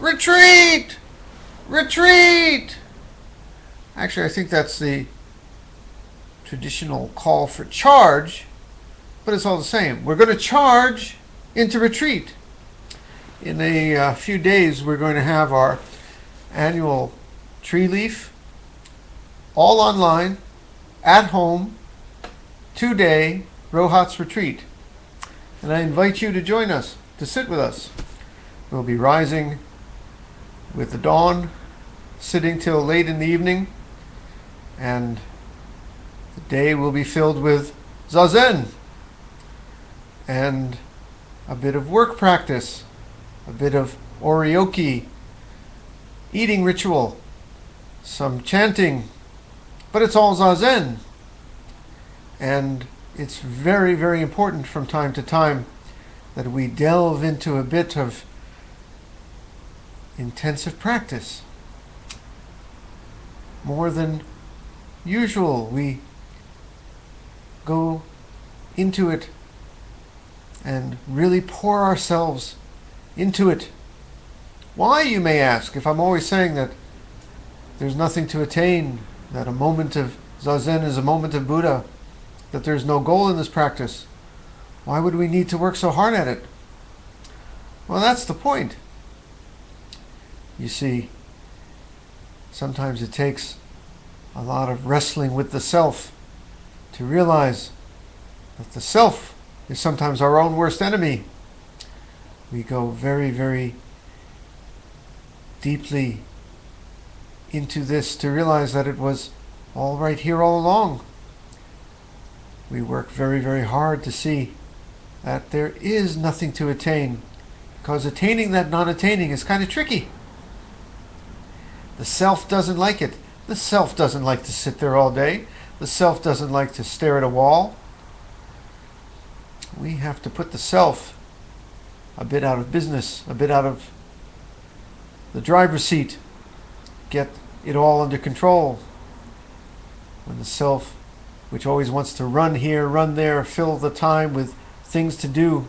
Retreat! Retreat! Actually, I think that's the traditional call for charge, but it's all the same. We're going to charge into retreat. In a uh, few days, we're going to have our annual Treeleaf all online, at home, two day Rohatsu retreat. And I invite you to join us, to sit with us. We'll be rising with the dawn, sitting till late in the evening, and the day will be filled with zazen and a bit of work practice, a bit of oryoki, eating ritual, some chanting, but it's all zazen. And it's very, very important from time to time that we delve into a bit of intensive practice. More than usual, we go into it and really pour ourselves into it. Why, you may ask, if I'm always saying that there's nothing to attain, that a moment of zazen is a moment of Buddha, that there's no goal in this practice. Why would we need to work so hard at it? Well, that's the point. You see, sometimes it takes a lot of wrestling with the self to realize that the self is sometimes our own worst enemy. We go very, very deeply into this to realize that it was all right here all along. We work very, very hard to see that there is nothing to attain because attaining that non attaining is kind of tricky. The self doesn't like it. The self doesn't like to sit there all day. The self doesn't like to stare at a wall. We have to put the self a bit out of business, a bit out of the driver's seat, get it all under control. When the self, which always wants to run here, run there, fill the time with things to do,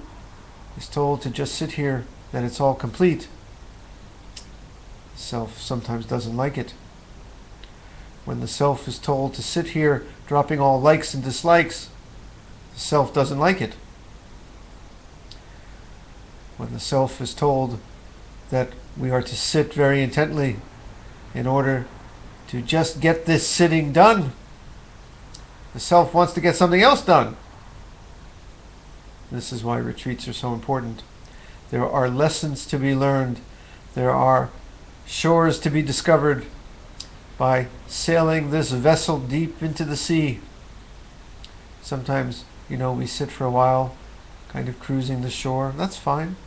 is told to just sit here, that it's all complete. Self sometimes doesn't like it. When the self is told to sit here, dropping all likes and dislikes, the self doesn't like it. When the self is told that we are to sit very intently in order to just get this sitting done. The self wants to get something else done. This is why retreats are so important. There are lessons to be learned. There are shores to be discovered by sailing this vessel deep into the sea. Sometimes, you know, we sit for a while, kind of cruising the shore. That's fine.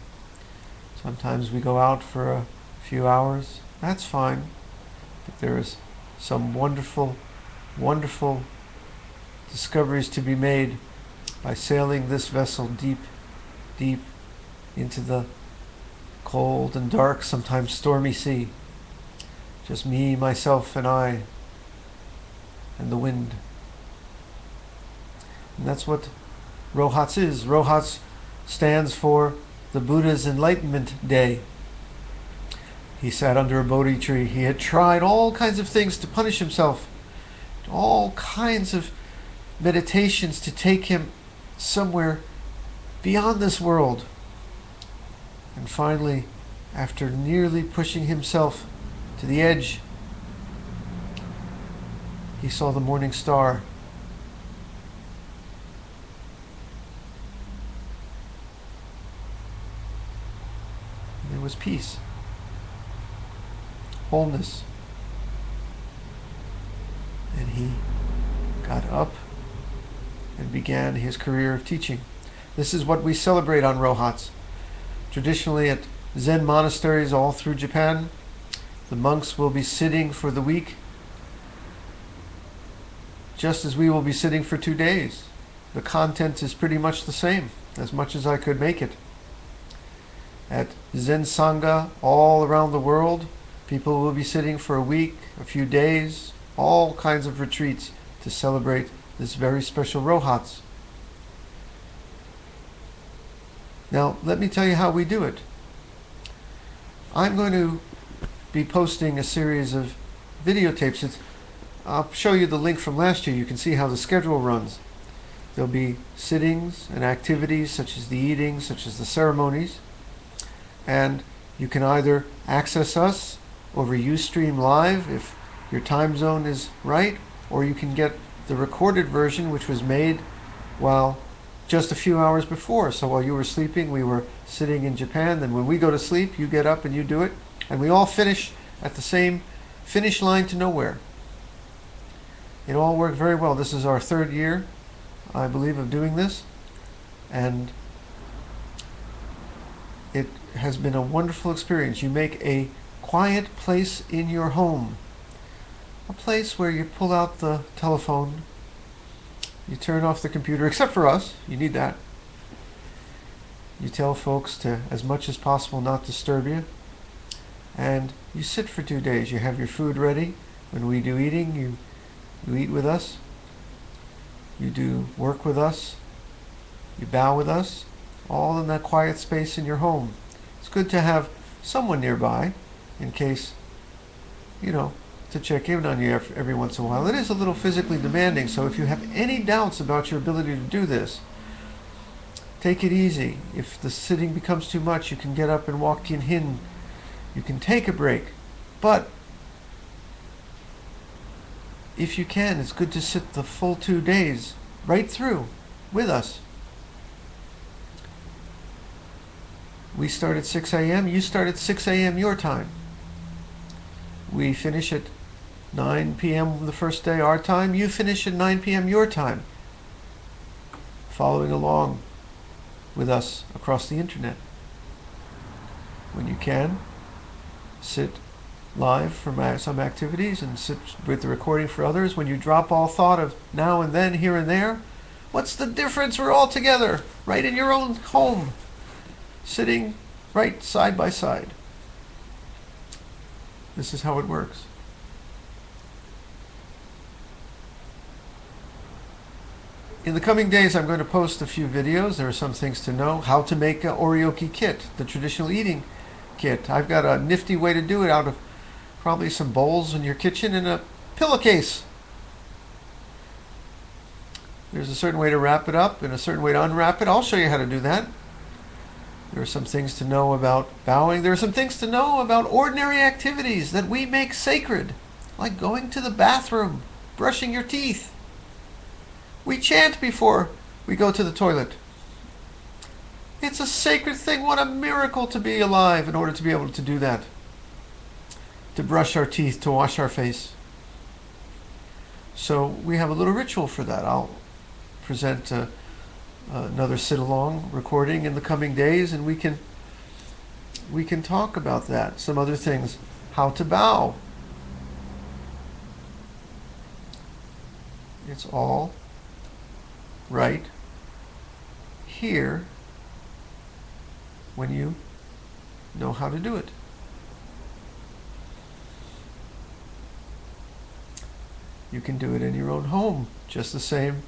Sometimes we go out for a few hours. That's fine. But there is some wonderful, wonderful discoveries to be made by sailing this vessel deep, deep into the cold and dark, sometimes stormy sea. Just me, myself, and I, and the wind. And that's what Rohatsu is. Rohatsu stands for the Buddha's Enlightenment Day. He sat under a Bodhi tree. He had tried all kinds of things to punish himself, all kinds of meditations to take him somewhere beyond this world. And finally, after nearly pushing himself to the edge, he saw the morning star There was peace, wholeness. And he got up and began his career of teaching. This is what we celebrate on Rohatsu. Traditionally, at Zen monasteries all through Japan, the monks will be sitting for the week just as we will be sitting for two days. The content is pretty much the same, as much as I could make it at Zen Sangha all around the world. People will be sitting for a week, a few days, all kinds of retreats to celebrate this very special Rohatsu. Now, let me tell you how we do it. I'm going to be posting a series of videotapes. It's, I'll show you the link from last year. You can see how the schedule runs. There'll be sittings and activities such as the eating, such as the ceremonies. And you can either access us over Ustream Live if your time zone is right, or you can get the recorded version which was made while just a few hours before. So while you were sleeping, we were sitting in Japan. Then when we go to sleep, you get up and you do it. And we all finish at the same finish line to nowhere. It all worked very well. This is our third year, I believe, of doing this. And it has been a wonderful experience. You make a quiet place in your home. A place where you pull out the telephone you turn off the computer, except for us. You need that. You tell folks to, as much as possible, not disturb you. And you sit for two days. You have your food ready. When we do eating, you, you eat with us. You do work with us. You bow with us. All in that quiet space in your home. It's good to have someone nearby in case, you know, to check in on you every once in a while. It is a little physically demanding, so if you have any doubts about your ability to do this, take it easy. If the sitting becomes too much, you can get up and walk in hin. You can take a break. But if you can, it's good to sit the full two days right through with us. We start at 6 a.m., you start at 6 a.m. your time. We finish at 9 p.m. the first day our time, you finish at 9 p.m. your time, following along with us across the internet. When you can, sit live for some activities and sit with the recording for others. When you drop all thought of now and then, here and there, what's the difference? We're all together, right in your own home, sitting right side by side. This is how it works. In the coming days, I'm going to post a few videos. There are some things to know. How to make a oryoki kit, the traditional eating kit. I've got a nifty way to do it out of probably some bowls in your kitchen and a pillowcase. There's a certain way to wrap it up and a certain way to unwrap it. I'll show you how to do that. There are some things to know about bowing. There are some things to know about ordinary activities that we make sacred, like going to the bathroom, brushing your teeth. We chant before we go to the toilet. It's a sacred thing. What a miracle to be alive in order to be able to do that. To brush our teeth, to wash our face. So we have a little ritual for that. I'll present uh, another sit-along recording in the coming days, and we can we can talk about that. Some other things. How to bow. It's all right here when you know how to do it. You can do it in your own home, just the same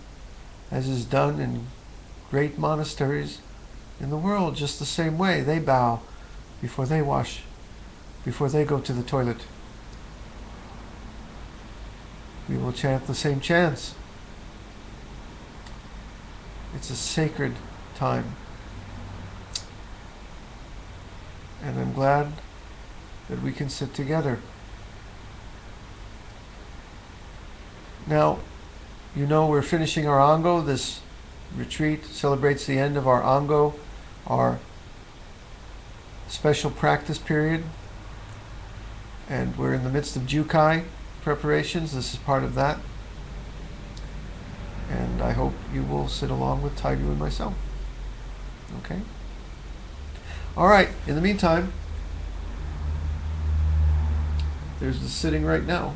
as is done in great monasteries in the world, just the same way. They bow before they wash, before they go to the toilet. We will chant the same chants. It's a sacred time. And I'm glad that we can sit together. Now, you know we're finishing our Ango. This retreat celebrates the end of our Ango, our special practice period. And we're in the midst of Jukai preparations. This is part of that and I hope you will sit along with Taigu and myself. Okay? All right, in the meantime, there's the sitting right now.